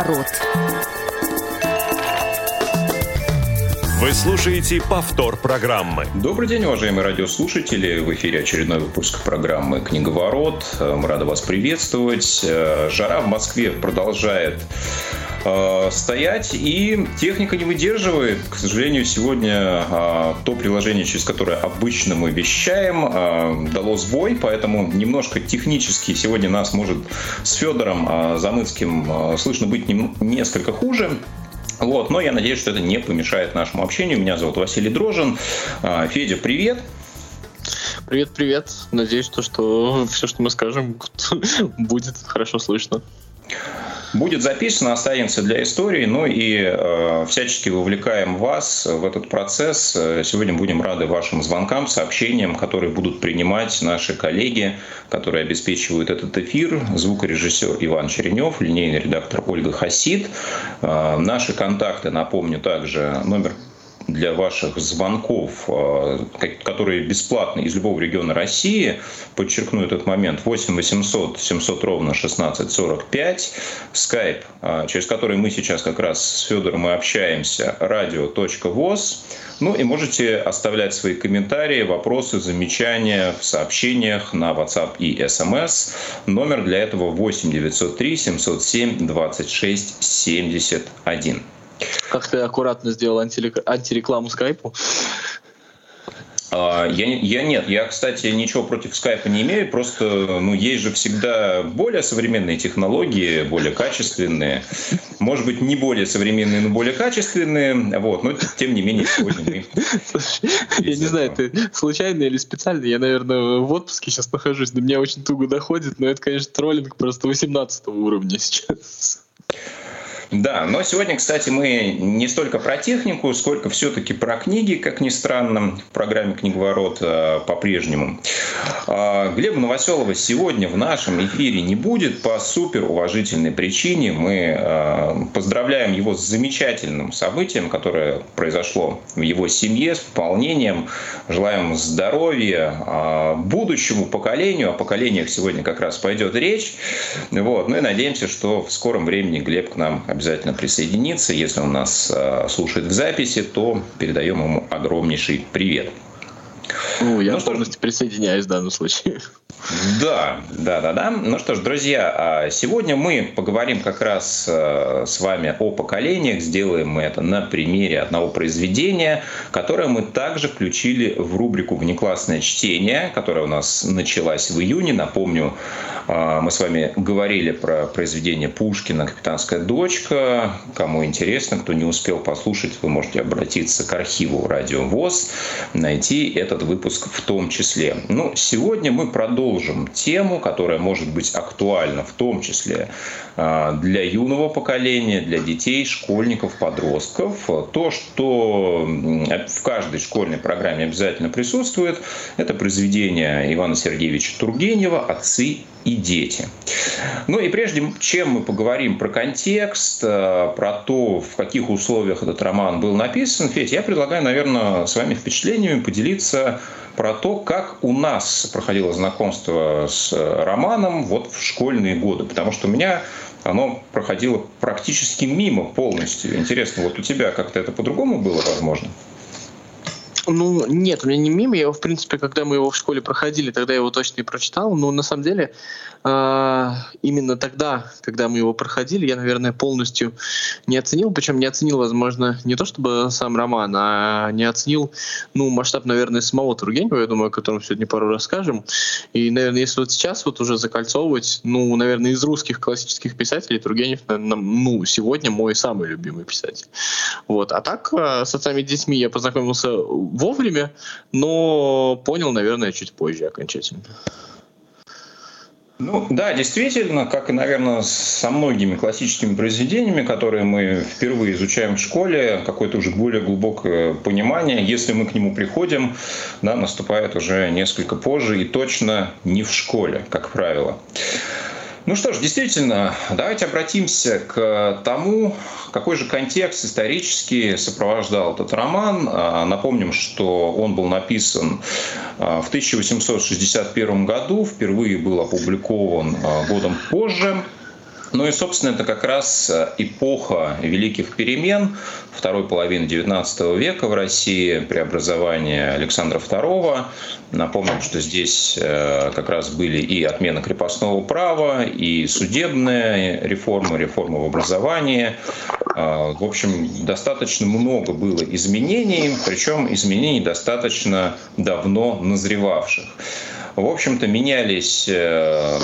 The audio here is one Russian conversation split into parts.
Книговорот. Вы слушаете повтор программы. Добрый день, уважаемые радиослушатели. В эфире очередной выпуск программы «Книговорот». Мы рады вас приветствовать. Жара в Москве продолжает э, стоять, и техника не выдерживает. К сожалению, сегодня э, то приложение, через которое обычно мы вещаем, э, дало сбой, поэтому немножко технически сегодня нас может с Федором э, Замыцким э, слышно быть нем, несколько хуже. Вот, но я надеюсь, что это не помешает нашему общению. Меня зовут Василий Дрожин. Федя, привет. Привет, привет. Надеюсь, что, что все, что мы скажем, будет хорошо слышно будет записано, останется для истории, ну и э, всячески вовлекаем вас в этот процесс. Сегодня будем рады вашим звонкам, сообщениям, которые будут принимать наши коллеги, которые обеспечивают этот эфир. Звукорежиссер Иван Черенев, линейный редактор Ольга Хасид. Э, наши контакты, напомню, также номер для ваших звонков, э, которые бесплатны из любого региона России. Подчеркну этот момент. 8 800 700 ровно 16 45. Скайп, через который мы сейчас как раз с Федором и общаемся, радио.воз. Ну и можете оставлять свои комментарии, вопросы, замечания в сообщениях на WhatsApp и SMS. Номер для этого 8 903 707 26 71. Как ты аккуратно сделал антирекламу скайпу? А, я, я нет, я, кстати, ничего против скайпа не имею, просто, ну, есть же всегда более современные технологии, более качественные, может быть, не более современные, но более качественные, вот, но тем не менее сегодня мы... Я не знаю, ты случайно или специально, я, наверное, в отпуске сейчас нахожусь, до меня очень туго доходит, но это, конечно, троллинг просто 18 уровня сейчас. Да, но сегодня, кстати, мы не столько про технику, сколько все-таки про книги, как ни странно, в программе «Книговорот» э, по-прежнему. А, Глеба Новоселова сегодня в нашем эфире не будет по супер уважительной причине. Мы э, поздравляем его с замечательным событием, которое произошло в его семье, с выполнением. Желаем здоровья а, будущему поколению. О поколениях сегодня как раз пойдет речь. Вот. Ну и надеемся, что в скором времени Глеб к нам обязательно присоединиться. Если он нас э, слушает в записи, то передаем ему огромнейший привет. Ну, я ну, полностью что... присоединяюсь в данном случае. Да, да, да, да. Ну что ж, друзья, а сегодня мы поговорим как раз э, с вами о поколениях. Сделаем мы это на примере одного произведения, которое мы также включили в рубрику «Внеклассное чтение», которая у нас началась в июне. Напомню, а, мы с вами говорили про произведение Пушкина «Капитанская дочка». Кому интересно, кто не успел послушать, вы можете обратиться к архиву «Радио ВОЗ», найти этот выпуск в том числе. Ну, сегодня мы продолжим тему, которая может быть актуальна в том числе а, для юного поколения, для детей, школьников, подростков. То, что в каждой школьной программе обязательно присутствует, это произведение Ивана Сергеевича Тургенева «Отцы и дети. Ну и прежде чем мы поговорим про контекст, э, про то, в каких условиях этот роман был написан, Федь, я предлагаю, наверное, с вами впечатлениями поделиться про то, как у нас проходило знакомство с романом вот в школьные годы. Потому что у меня оно проходило практически мимо полностью. Интересно, вот у тебя как-то это по-другому было возможно? Ну, нет, у меня не мимо. Я, в принципе, когда мы его в школе проходили, тогда я его точно и прочитал. Но на самом деле а, именно тогда, когда мы его проходили, я, наверное, полностью не оценил. Причем не оценил, возможно, не то чтобы сам роман, а не оценил, ну, масштаб, наверное, самого Тургенева, я думаю, о котором сегодня пару расскажем. И, наверное, если вот сейчас вот уже закольцовывать, ну, наверное, из русских классических писателей Тургенев, ну, сегодня мой самый любимый писатель. Вот. А так, а, с отцами и детьми я познакомился вовремя, но понял, наверное, чуть позже окончательно. Ну да, действительно, как и, наверное, со многими классическими произведениями, которые мы впервые изучаем в школе, какое-то уже более глубокое понимание, если мы к нему приходим, да, наступает уже несколько позже и точно не в школе, как правило. Ну что ж, действительно, давайте обратимся к тому, какой же контекст исторический сопровождал этот роман. А, напомним, что он был написан а, в 1861 году, впервые был опубликован а, годом позже. Ну и, собственно, это как раз э, эпоха великих перемен второй половины XIX века в России, преобразование Александра II. Напомним, что здесь э, как раз были и отмена крепостного права, и судебная реформа, реформа в образовании. Э, в общем, достаточно много было изменений, причем изменений достаточно давно назревавших. В общем-то, менялись э,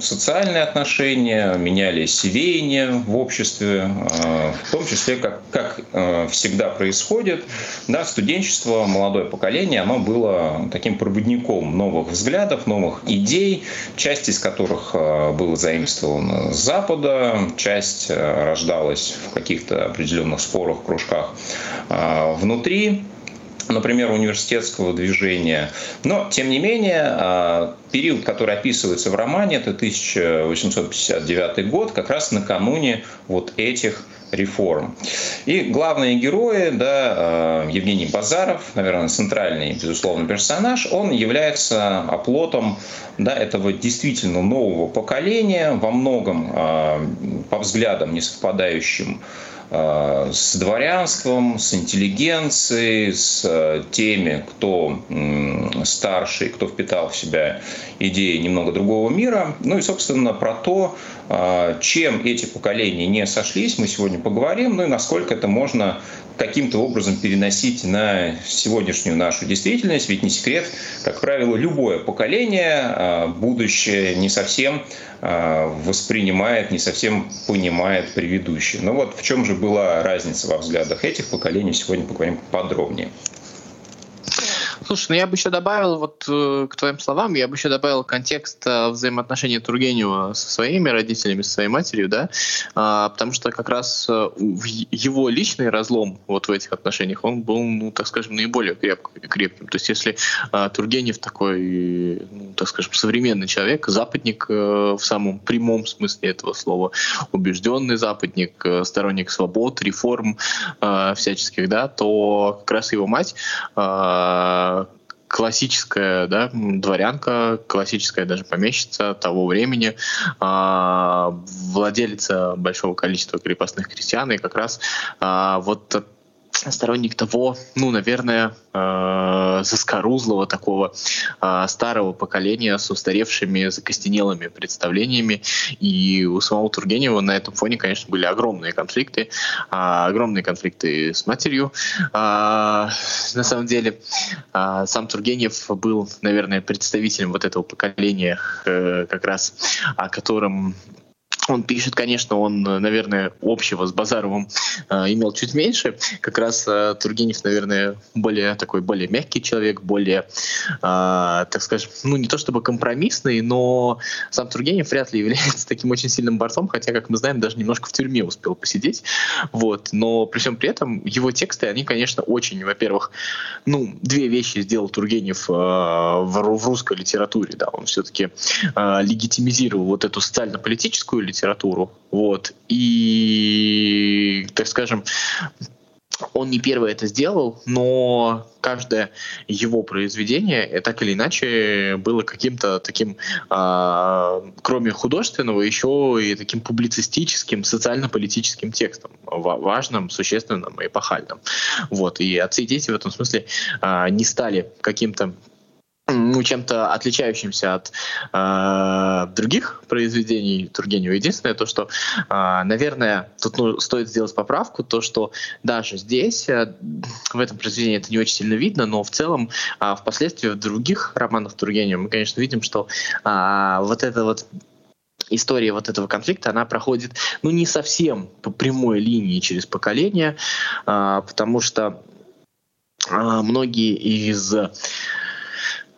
социальные отношения, менялись веяния в обществе, э, в том числе, как, как э, всегда происходит, да, студенчество, молодое поколение, оно было таким проводником новых взглядов, новых идей, часть из которых была заимствована с Запада, часть рождалась в каких-то определенных спорах, кружках внутри например, университетского движения. Но, тем не менее, а, период, который описывается в романе, это 1859 год, как раз накануне вот этих реформ. И главные герои, да, а, Евгений Базаров, наверное, центральный, безусловно, персонаж, он является оплотом да, этого действительно нового поколения, во многом, а, по взглядам, не совпадающим с дворянством, с интеллигенцией, с э, теми, кто старший, кто впитал в себя идеи немного другого мира. Ну и, собственно, про то, э, чем эти поколения не сошлись, мы сегодня поговорим, ну и насколько это можно каким-то образом переносить на сегодняшнюю нашу действительность. Ведь не секрет, как правило, любое поколение будущее не совсем воспринимает, не совсем понимает предыдущее. Но вот в чем же была разница во взглядах этих поколений, сегодня поговорим подробнее. Слушай, ну я бы еще добавил, вот э, к твоим словам, я бы еще добавил контекст э, взаимоотношений Тургенева со своими родителями, со своей матерью, да, а, потому что как раз э, его личный разлом вот в этих отношениях, он был, ну, так скажем, наиболее креп, крепким. То есть если а, Тургенев такой, ну, так скажем, современный человек, западник в самом прямом смысле этого слова, убежденный западник, сторонник свобод, реформ всяческих, да, то как раз его мать классическая да, дворянка, классическая даже помещица того времени, э, владелица большого количества крепостных крестьян, и как раз э, вот сторонник того, ну, наверное, э, заскорузлого такого э, старого поколения с устаревшими, закостенелыми представлениями. И у самого Тургенева на этом фоне, конечно, были огромные конфликты, э, огромные конфликты с матерью. Э, на самом деле, э, сам Тургенев был, наверное, представителем вот этого поколения, э, как раз о котором он пишет, конечно, он, наверное, общего с Базаровым э, имел чуть меньше. Как раз э, Тургенев, наверное, более такой, более мягкий человек, более, э, так скажем, ну не то чтобы компромиссный, но сам Тургенев вряд ли является таким очень сильным борцом, хотя, как мы знаем, даже немножко в тюрьме успел посидеть. Вот. Но при всем при этом его тексты, они, конечно, очень, во-первых, ну, две вещи сделал Тургенев э, в, в русской литературе. Да. Он все-таки э, легитимизировал вот эту социально-политическую литературу. Вот. И, так скажем, он не первый это сделал, но каждое его произведение так или иначе было каким-то таким, э, кроме художественного, еще и таким публицистическим, социально-политическим текстом, важным, существенным, эпохальным. Вот. И отцы и дети в этом смысле э, не стали каким-то ну, чем-то отличающимся от э, других произведений Тургенева. Единственное то, что, э, наверное, тут ну, стоит сделать поправку, то, что даже здесь, э, в этом произведении это не очень сильно видно, но в целом э, впоследствии в других романах Тургенева мы, конечно, видим, что э, вот это вот история вот этого конфликта, она проходит, ну, не совсем по прямой линии через поколения, э, потому что э, многие из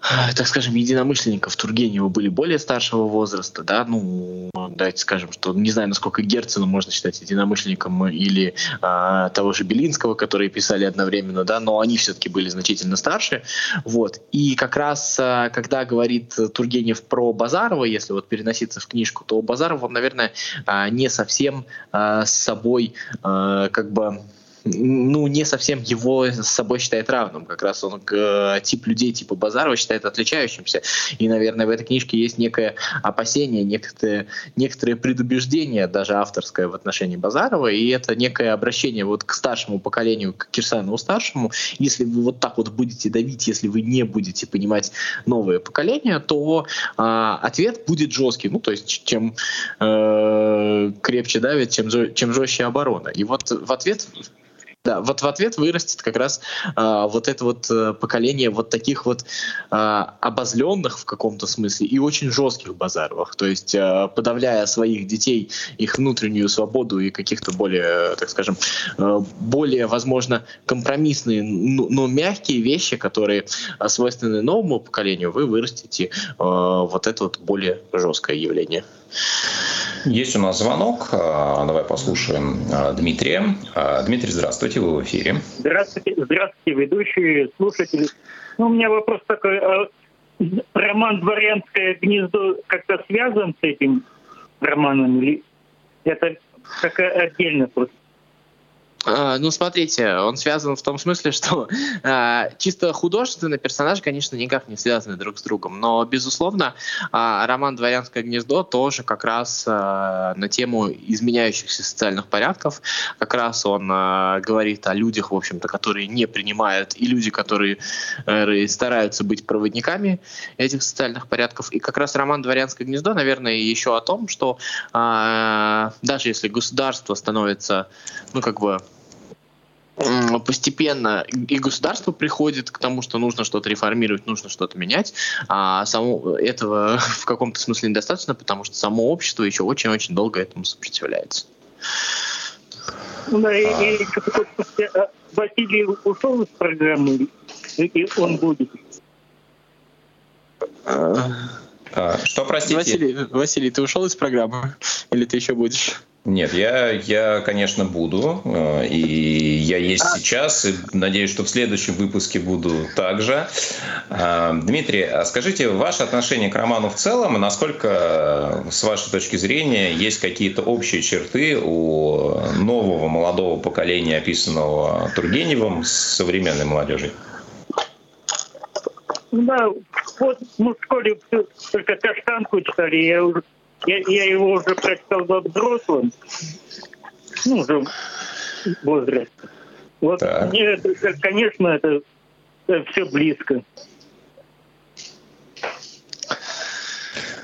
так скажем, единомышленников Тургенева были более старшего возраста, да, ну, давайте скажем, что не знаю, насколько Герцена можно считать единомышленником или а, того же Белинского, которые писали одновременно, да, но они все-таки были значительно старше, вот. И как раз, а, когда говорит Тургенев про Базарова, если вот переноситься в книжку, то Базаров, он, наверное, а, не совсем а, с собой а, как бы ну, не совсем его с собой считает равным. Как раз он э, тип людей типа Базарова считает отличающимся. И, наверное, в этой книжке есть некое опасение, некоторые, некоторые предубеждения, даже авторское в отношении Базарова, и это некое обращение вот к старшему поколению, к Кирсанову старшему. Если вы вот так вот будете давить, если вы не будете понимать новое поколение, то э, ответ будет жесткий. Ну, то есть, чем э, крепче давит, чем, чем жестче оборона. И вот в ответ да, вот в ответ вырастет как раз а, вот это вот а, поколение вот таких вот а, обозленных в каком-то смысле и очень жестких базаровых, то есть а, подавляя своих детей, их внутреннюю свободу и каких-то более, так скажем, а, более, возможно, компромиссные, но, но мягкие вещи, которые свойственны новому поколению, вы вырастите а, вот это вот более жесткое явление. Есть у нас звонок. А, давай послушаем а, Дмитрия. А, Дмитрий, здравствуйте, вы в эфире. Здравствуйте, здравствуйте, ведущие, слушатели. Ну, у меня вопрос такой. Роман «Дворянское гнездо» как-то связан с этим романом? Или это как отдельно просто? А, ну, смотрите, он связан в том смысле, что э, чисто художественно персонажи, конечно, никак не связаны друг с другом, но, безусловно, э, роман «Дворянское гнездо» тоже как раз э, на тему изменяющихся социальных порядков. Как раз он э, говорит о людях, в общем-то, которые не принимают, и люди, которые э, стараются быть проводниками этих социальных порядков. И как раз роман «Дворянское гнездо», наверное, еще о том, что э, даже если государство становится, ну, как бы постепенно и государство приходит к тому, что нужно что-то реформировать, нужно что-то менять, а само этого в каком-то смысле недостаточно, потому что само общество еще очень-очень долго этому сопротивляется. Ну да, и, и а, Василий ушел из программы, и он будет. А, что, простите? Василий, Василий, ты ушел из программы? Или ты еще будешь? Нет, я, я, конечно, буду, э, и я есть а. сейчас, и надеюсь, что в следующем выпуске буду также. А, Дмитрий, а скажите, ваше отношение к роману в целом, насколько, с вашей точки зрения, есть какие-то общие черты у нового молодого поколения, описанного Тургеневым, с современной молодежью? Да, вот мы в школе только каштанку читали, я уже я, я его уже прочитал во взрослым, ну, уже возрасте. Вот так. мне, это, конечно, это, это все близко.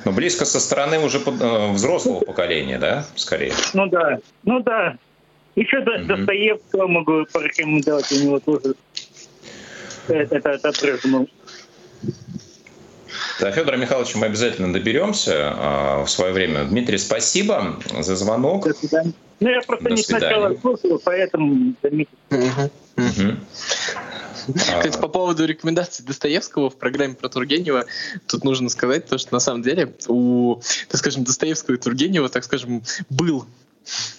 Но близко со стороны уже э, взрослого поколения, да, скорее? Ну да, ну да. Еще угу. Достоевского могу порекомендовать, у него тоже это, это, это прыгнул. До Федора Михайловича мы обязательно доберемся а, в свое время. Дмитрий, спасибо за звонок. До свидания. Ну, я просто До не свидания. сначала слушал, поэтому... Кстати, по поводу рекомендаций Достоевского в программе про Тургенева, тут нужно сказать то, что на самом деле у, так скажем, Достоевского и Тургенева, так скажем, был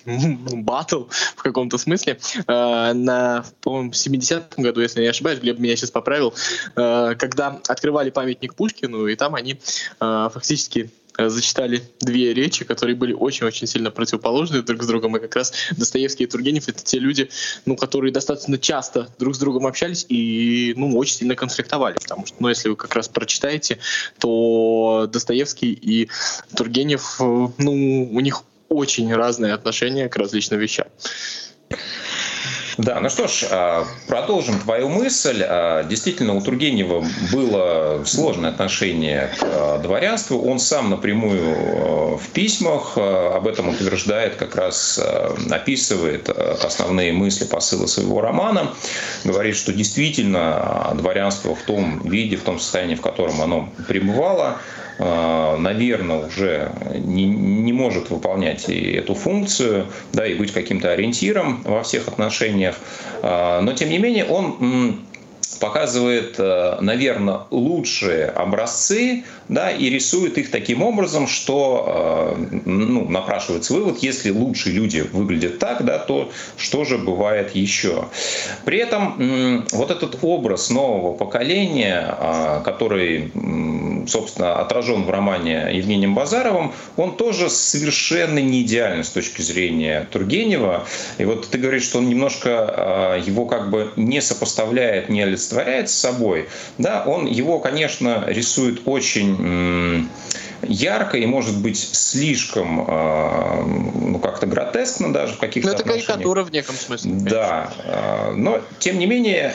батл в каком-то смысле. Э, на, по-моему, 70-м году, если я не ошибаюсь, Глеб меня сейчас поправил, э, когда открывали памятник Пушкину, и там они э, фактически зачитали две речи, которые были очень-очень сильно противоположны друг с другом. И как раз Достоевский и Тургенев — это те люди, ну, которые достаточно часто друг с другом общались и ну, очень сильно конфликтовали. Потому что, ну, если вы как раз прочитаете, то Достоевский и Тургенев, ну, у них очень разные отношения к различным вещам. Да, ну что ж, а, продолжим твою мысль. А, действительно, у Тургенева было сложное отношение к а, дворянству. Он сам напрямую в письмах об этом утверждает, как раз описывает основные мысли, посылы своего романа. Говорит, что действительно дворянство в том виде, в том состоянии, в котором оно пребывало, наверное, уже не, не может выполнять и эту функцию, да, и быть каким-то ориентиром во всех отношениях. А, но, тем не менее, он показывает, э, наверное, лучшие образцы, да, и рисует их таким образом, что э, ну, напрашивается вывод, если лучшие люди выглядят так, да, то что же бывает еще? При этом вот этот образ нового поколения, э, который, собственно, отражен в романе Евгением Базаровым, он тоже совершенно не идеален с точки зрения Тургенева. И вот ты говоришь, что он немножко его как бы не сопоставляет, не олицетворяет с собой. Да, он его, конечно, рисует очень ярко и может быть слишком ну, как-то гротескно даже в каких-то Ну, это карикатура в неком смысле. Да, но тем не менее,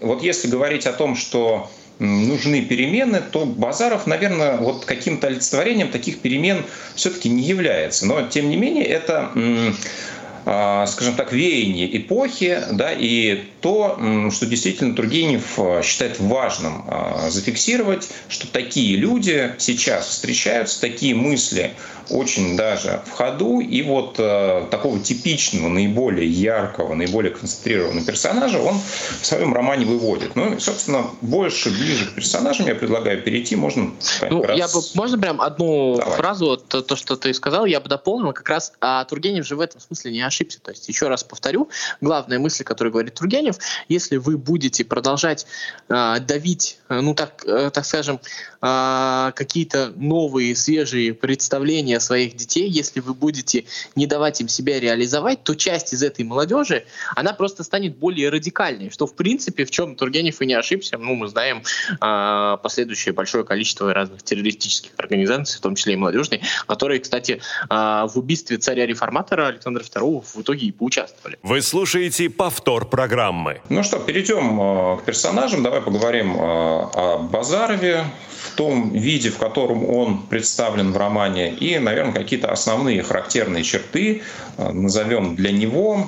вот если говорить о том, что нужны перемены, то Базаров, наверное, вот каким-то олицетворением таких перемен все-таки не является. Но, тем не менее, это а, скажем так, веяние эпохи, да, и то, что действительно Тургенев а, считает важным а, зафиксировать, что такие люди сейчас встречаются, такие мысли очень даже в ходу, и вот такого типичного, наиболее яркого, наиболее концентрированного персонажа он в своем романе выводит. Ну, и, собственно, больше, ближе к персонажам я предлагаю перейти, можно ну, раз... я бы, можно прям одну Давай. фразу, то, то, что ты сказал, я бы дополнил, как раз а Тургенев же в этом смысле не ошибся. То есть, еще раз повторю, главная мысль, которую говорит Тургенев, если вы будете продолжать э, давить, ну так, э, так скажем, э, какие-то новые, свежие представления своих детей, если вы будете не давать им себя реализовать, то часть из этой молодежи, она просто станет более радикальной, что в принципе, в чем Тургенев и не ошибся, ну мы знаем э, последующее большое количество разных террористических организаций, в том числе и молодежной, которые, кстати, э, в убийстве царя-реформатора Александра II в итоге и поучаствовали. Вы слушаете повтор программы. Ну что, перейдем э, к персонажам. Давай поговорим э, о Базарове в том виде, в котором он представлен в романе, и, наверное, какие-то основные характерные черты э, назовем для него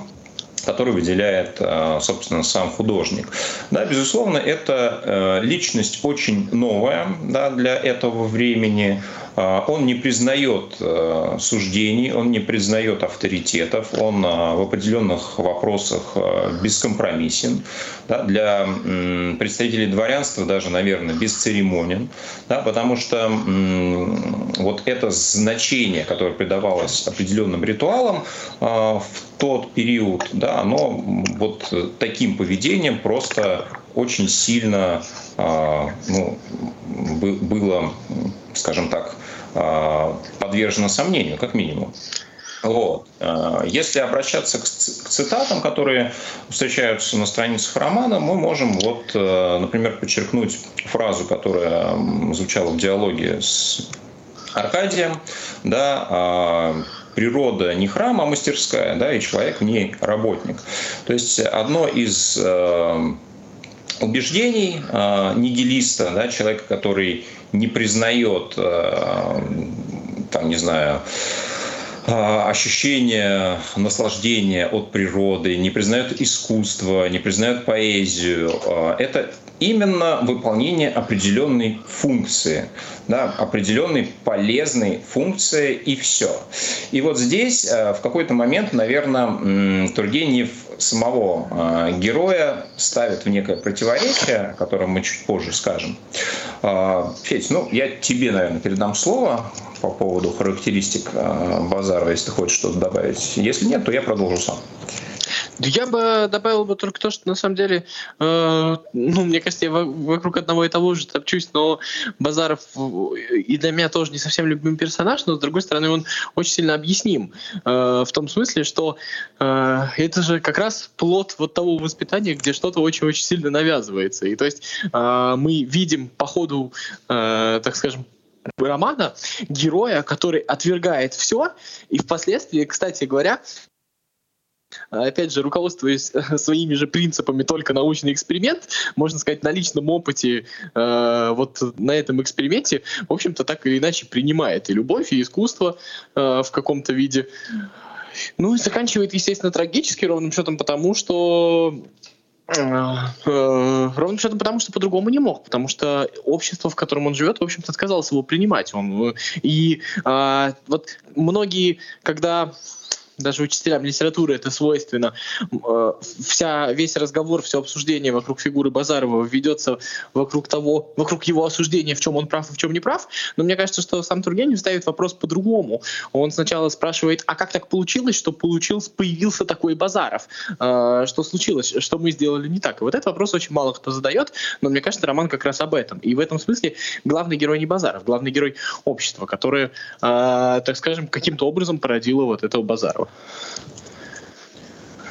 который выделяет, собственно, сам художник. Да, безусловно, это личность очень новая да, для этого времени. А, он не признает э, суждений, он не признает авторитетов, он а, в определенных вопросах э, бескомпромиссен. Да, для представителей дворянства даже, наверное, бесцеремонен, да, потому что вот это значение, которое придавалось определенным ритуалам а, в тот период, да, оно вот таким поведением просто очень сильно ну, было, скажем так, а, подвержено сомнению, как минимум. Вот. А, если обращаться к цитатам, которые встречаются на страницах романа, мы можем, вот, например, подчеркнуть фразу, которая звучала в диалоге с Аркадием, да, а, природа не храм, а мастерская, да, и человек в ней работник. То есть одно из убеждений э, нигилиста, да, человека, который не признает, э, там, не знаю, э, ощущение наслаждения от природы, не признает искусство, не признает поэзию. Это именно выполнение определенной функции, да, определенной полезной функции и все. И вот здесь в какой-то момент, наверное, Тургенев самого э, героя ставит в некое противоречие, о котором мы чуть позже скажем. Э, Федь, ну, я тебе, наверное, передам слово по поводу характеристик э, Базарова, если ты хочешь что-то добавить. Если нет, то я продолжу сам. Я бы добавил бы только то, что на самом деле, э, ну, мне кажется, я вокруг одного и того же топчусь, но Базаров и для меня тоже не совсем любимый персонаж, но с другой стороны он очень сильно объясним э, в том смысле, что э, это же как раз плод вот того воспитания, где что-то очень-очень сильно навязывается. И то есть э, мы видим по ходу, э, так скажем, романа героя, который отвергает все, и впоследствии, кстати говоря, опять же, руководствуясь э, своими же принципами только научный эксперимент, можно сказать, на личном опыте э, вот на этом эксперименте, в общем-то, так или иначе принимает и любовь, и искусство э, в каком-то виде. Ну и заканчивает, естественно, трагически, ровным счетом потому, что э, э, Ровным счетом потому, что по-другому не мог, потому что общество, в котором он живет, в общем-то, отказалось его принимать. Он, и а, вот многие, когда даже учителям литературы это свойственно. Э, вся, весь разговор, все обсуждение вокруг фигуры Базарова ведется вокруг того, вокруг его осуждения, в чем он прав и в чем не прав. Но мне кажется, что сам Тургенев ставит вопрос по-другому. Он сначала спрашивает, а как так получилось, что получился, появился такой Базаров? Э, что случилось? Что мы сделали не так? И вот этот вопрос очень мало кто задает, но мне кажется, роман как раз об этом. И в этом смысле главный герой не Базаров, главный герой общества, которое, э, так скажем, каким-то образом породило вот этого Базарова.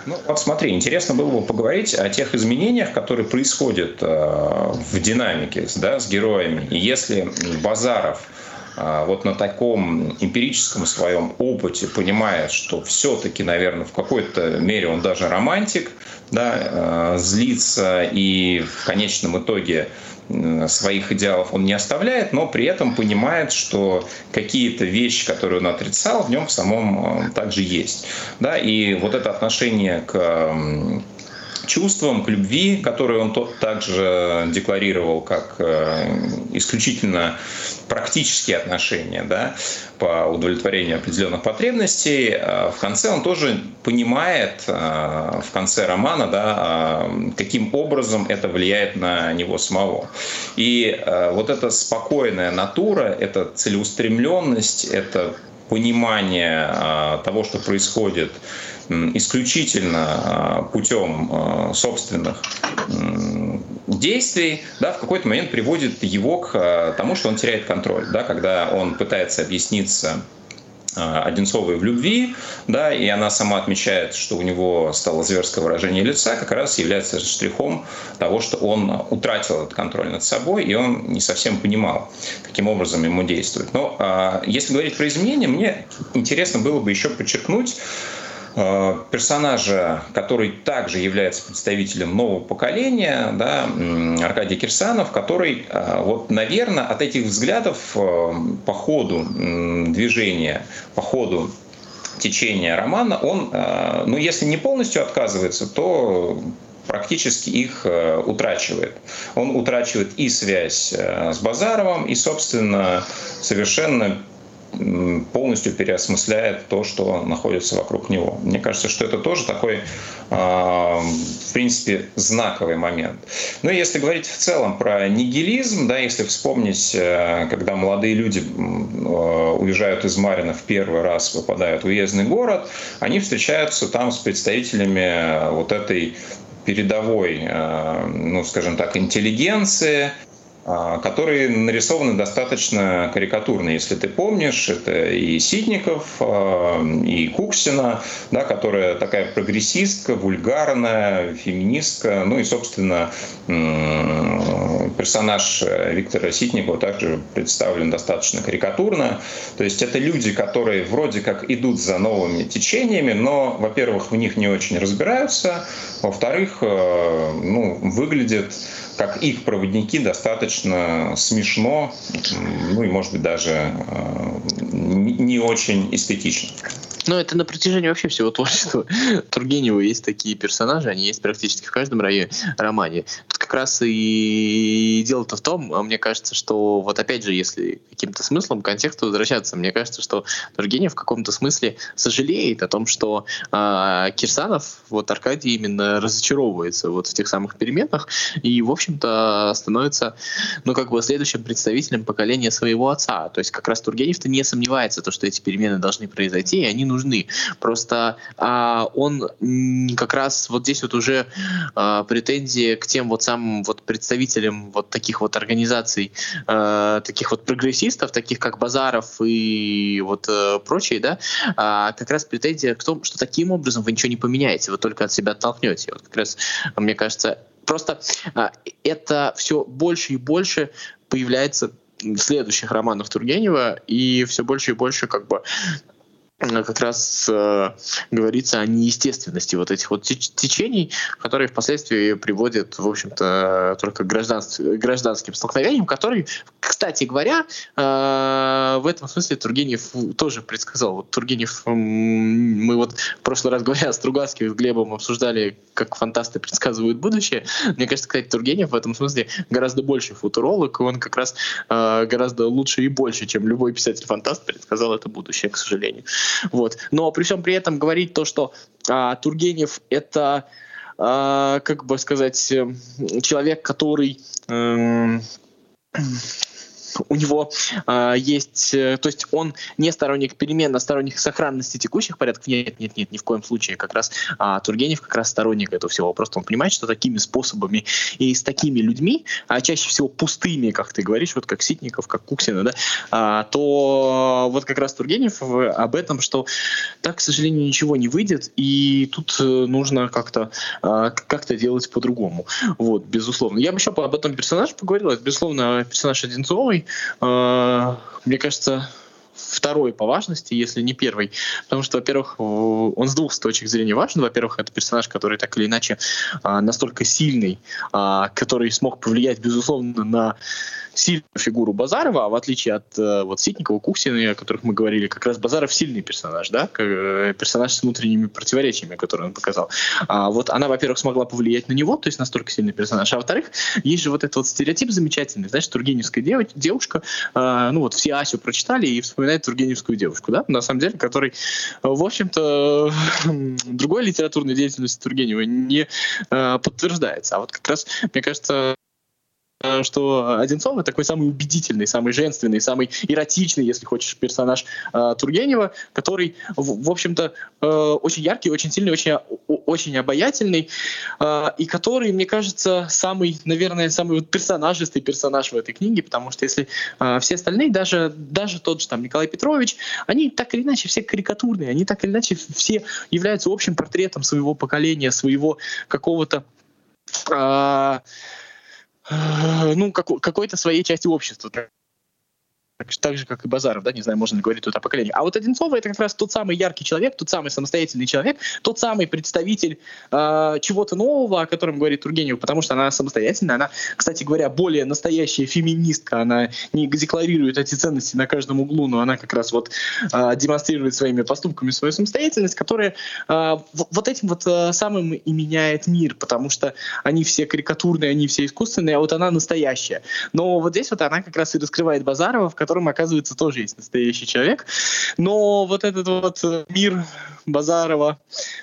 Ну, вот смотри, интересно было бы поговорить о тех изменениях, которые происходят э, в динамике да, с героями. И если Базаров э, вот на таком эмпирическом своем опыте понимает, что все-таки, наверное, в какой-то мере он даже романтик, да, э, злится и в конечном итоге своих идеалов он не оставляет, но при этом понимает, что какие-то вещи, которые он отрицал, в нем в самом также есть. Да, и вот это отношение к чувствам, к любви, которые он также декларировал как э, исключительно практические отношения да, по удовлетворению определенных потребностей. А в конце он тоже понимает, а, в конце романа, да, а, каким образом это влияет на него самого. И вот эта спокойная натура, эта целеустремленность, это понимание того, что происходит исключительно путем собственных действий, да, в какой-то момент приводит его к э, тому, что он теряет контроль, да, когда он пытается объясниться Одинцовой в любви, да, и она сама отмечает, что у него стало зверское выражение лица, как раз является штрихом того, что он утратил этот контроль над собой, и он не совсем понимал, каким образом ему действовать. Но а, если говорить про изменения, мне интересно было бы еще подчеркнуть персонажа, который также является представителем нового поколения, да, Аркадий Кирсанов, который, э, вот, наверное, от этих взглядов э, по ходу движения, по ходу течения романа, он, ну, если не полностью отказывается, то практически их утрачивает. Он утрачивает и связь с Базаровым, и, собственно, совершенно полностью переосмысляет то, что находится вокруг него. Мне кажется, что это тоже такой, а, в принципе, знаковый момент. И если говорить в целом про нигилизм, да, если вспомнить, э, когда молодые люди э, уезжают из Марина в первый раз, выпадают в уездный город, они встречаются там с представителями вот этой передовой, э, ну, скажем так, интеллигенции, которые нарисованы достаточно карикатурно. Если ты помнишь, это и Ситников, а, и Куксина, да, которая такая прогрессистка, вульгарная, феминистка. Ну и, собственно, персонаж Виктора Ситникова также представлен достаточно карикатурно. То есть это люди, которые вроде как идут за новыми течениями, но, во-первых, в них не очень разбираются, во-вторых, э, ну, выглядят как их проводники достаточно смешно, ну и, может быть, даже э, не очень эстетично. Ну, это на протяжении вообще всего творчества Тургенева есть такие персонажи, они есть практически в каждом районе, романе. Тут как раз и дело-то в том, а мне кажется, что вот опять же, если каким-то смыслом контексту возвращаться, мне кажется, что Тургенев в каком-то смысле сожалеет о том, что э, Кирсанов, вот Аркадий именно разочаровывается вот в тех самых переменах и, в общем-то, становится, ну, как бы следующим представителем поколения своего отца. То есть как раз Тургенев-то не сомневается, то, что эти перемены должны произойти, и они нужны нужны. Просто а, он как раз вот здесь вот уже а, претензии к тем вот самым вот представителям вот таких вот организаций, а, таких вот прогрессистов, таких как Базаров и вот а, прочие, да, а, как раз претензия к тому, что таким образом вы ничего не поменяете, вы только от себя оттолкнете. Вот как раз, мне кажется, просто а, это все больше и больше появляется следующих романах Тургенева, и все больше и больше как бы как раз э, говорится о неестественности вот этих вот течений, которые впоследствии приводят, в общем-то, только к гражданским столкновениям, которые, кстати говоря, э, в этом смысле Тургенев тоже предсказал. Вот Тургенев, мы вот в прошлый раз, говоря о Стругацких с Глебом, обсуждали, как фантасты предсказывают будущее. Мне кажется, кстати, Тургенев в этом смысле гораздо больше футуролог, и он как раз э, гораздо лучше и больше, чем любой писатель-фантаст предсказал это будущее, к сожалению. Вот. Но при всем при этом говорить то, что а, Тургенев это а, как бы сказать, эм, человек, который э, у него э, есть, э, то есть он не сторонник перемен, а сторонник сохранности текущих порядков. Нет, нет, нет, ни в коем случае. Как раз а Тургенев как раз сторонник этого всего. Просто он понимает, что такими способами и с такими людьми, а чаще всего пустыми, как ты говоришь, вот как Ситников, как Куксина, да, а, то вот как раз Тургенев об этом, что так, к сожалению, ничего не выйдет, и тут э, нужно как-то а, как-то делать по-другому. Вот, безусловно. Я бы еще об этом персонаже поговорил. Это, безусловно, персонаж Э, мне кажется, второй по важности, если не первый. Потому что, во-первых, он с двух точек зрения важен. Во-первых, это персонаж, который так или иначе а, настолько сильный, а, который смог повлиять, безусловно, на сильную фигуру Базарова, а в отличие от э, вот Ситникова, Куксина, о которых мы говорили, как раз Базаров сильный персонаж, да, э, персонаж с внутренними противоречиями, которые он показал. А вот она, во-первых, смогла повлиять на него, то есть настолько сильный персонаж, а во-вторых, есть же вот этот вот стереотип замечательный, знаешь, тургеневская дев, девушка, э, ну вот все Асю прочитали и вспоминают тургеневскую девушку, да, на самом деле, который, в общем-то, другой литературной деятельности Тургенева не э, подтверждается. А вот как раз, мне кажется, Э, что Одинцова такой самый убедительный, самый женственный, самый эротичный, если хочешь, персонаж э, Тургенева, который, в, в общем-то, э, очень яркий, очень сильный, очень, очень обаятельный, э, и который, мне кажется, самый, наверное, самый вот персонажистый персонаж в этой книге, потому что если э, все остальные, даже, даже тот же там Николай Петрович, они так или иначе все карикатурные, они так или иначе все являются общим портретом своего поколения, своего какого-то э, ну, как, какой-то своей части общества так же, как и Базаров, да, не знаю, можно ли говорить тут о поколении. А вот Одинцова это как раз тот самый яркий человек, тот самый самостоятельный человек, тот самый представитель э, чего-то нового, о котором говорит Тургенев, потому что она самостоятельная, она, кстати говоря, более настоящая феминистка, она не декларирует эти ценности на каждом углу, но она как раз вот э, демонстрирует своими поступками свою самостоятельность, которая э, вот этим вот э, самым и меняет мир, потому что они все карикатурные, они все искусственные, а вот она настоящая. Но вот здесь вот она как раз и раскрывает Базарова, в котором, оказывается, тоже есть настоящий человек. Но вот этот вот э, мир Базарова,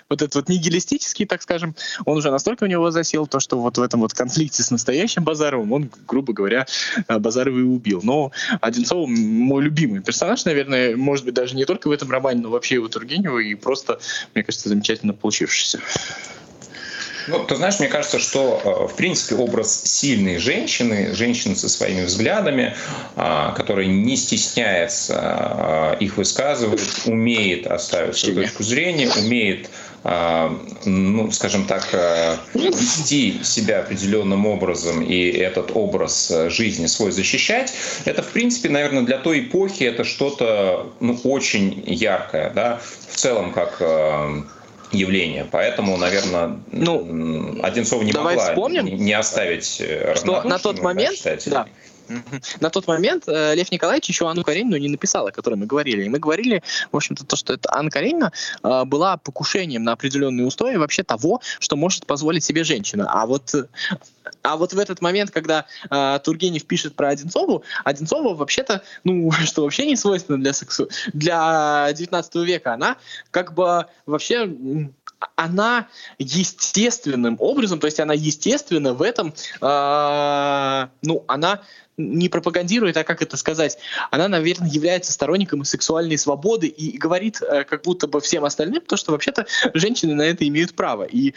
вот этот вот нигилистический, так скажем, он уже настолько у него засел, то, что вот в этом вот конфликте с настоящим Базаровым он, грубо говоря, э, Базарова и убил. Но Одинцов мой любимый персонаж, наверное, может быть, даже не только в этом романе, но вообще его Тургенева, и просто, мне кажется, замечательно получившийся. Ну, ты знаешь, мне кажется, что, э, в принципе, образ сильной женщины, женщины со своими взглядами, а, которая не стесняется а, их высказывать, умеет оставить свою точку зрения, умеет а, ну, скажем так, вести себя определенным образом и этот образ жизни свой защищать, это, в принципе, наверное, для той эпохи это что-то ну, очень яркое. Да? В целом, как явление. Поэтому, наверное, ну, Одинцова не могла вспомним, не оставить э, что на тот момент, да, на тот момент э, Лев Николаевич еще Анну Каренину не написал, о которой мы говорили. И мы говорили, в общем-то, то, что это Анна Каренина э, была покушением на определенные устои вообще того, что может позволить себе женщина. А вот а вот в этот момент, когда э, Тургенев пишет про Одинцову, Одинцова вообще-то, ну, что вообще не свойственно для сексу, для 19 века, она как бы вообще она естественным образом, то есть она естественно в этом, э, ну, она не пропагандирует, а как это сказать, она, наверное, является сторонником сексуальной свободы и говорит э, как будто бы всем остальным то, что вообще-то женщины на это имеют право. И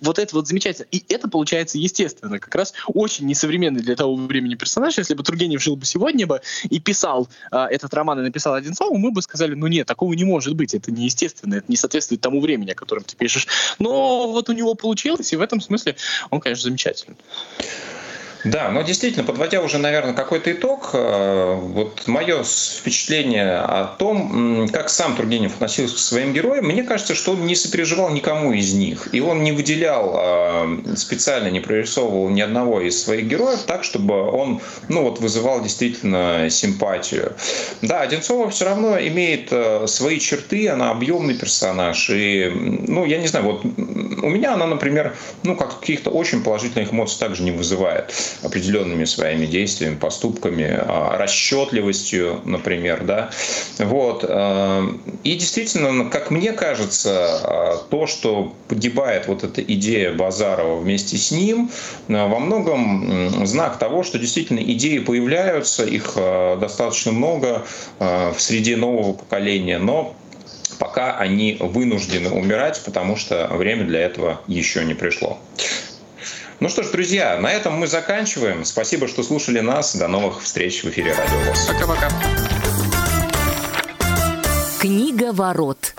вот это вот замечательно. И это получается естественно, как раз очень несовременный для того времени персонаж. Если бы Тургенев жил бы сегодня бы и писал э, этот роман и написал Одинцову, мы бы сказали, ну нет, такого не может быть, это неестественно, это не соответствует тому времени, о котором ты пишешь. Но вот у него получилось, и в этом смысле он, конечно, замечательный. Да, но действительно, подводя уже, наверное, какой-то итог, э, вот мое впечатление о том, как сам Тургенев относился к своим героям, мне кажется, что он не сопереживал никому из них. И он не выделял, э, специально не прорисовывал ни одного из своих героев так, чтобы он ну, вот, вызывал действительно симпатию. Да, Одинцова все равно имеет э, свои черты, она объемный персонаж. И, ну, я не знаю, вот у меня она, например, ну, как каких-то очень положительных эмоций также не вызывает. Определенными своими действиями, поступками, а, расчетливостью, например, да, вот. Э, и действительно, как мне кажется, то, что погибает вот эта идея Базарова вместе с ним, во многом знак того, что действительно идеи появляются, их достаточно много в среде нового поколения, но пока они вынуждены умирать, потому что время для этого еще не пришло. Ну что ж, друзья, на этом мы заканчиваем. Спасибо, что слушали нас. До новых встреч в эфире Радио ВОЗ. Пока-пока. Книга ворот.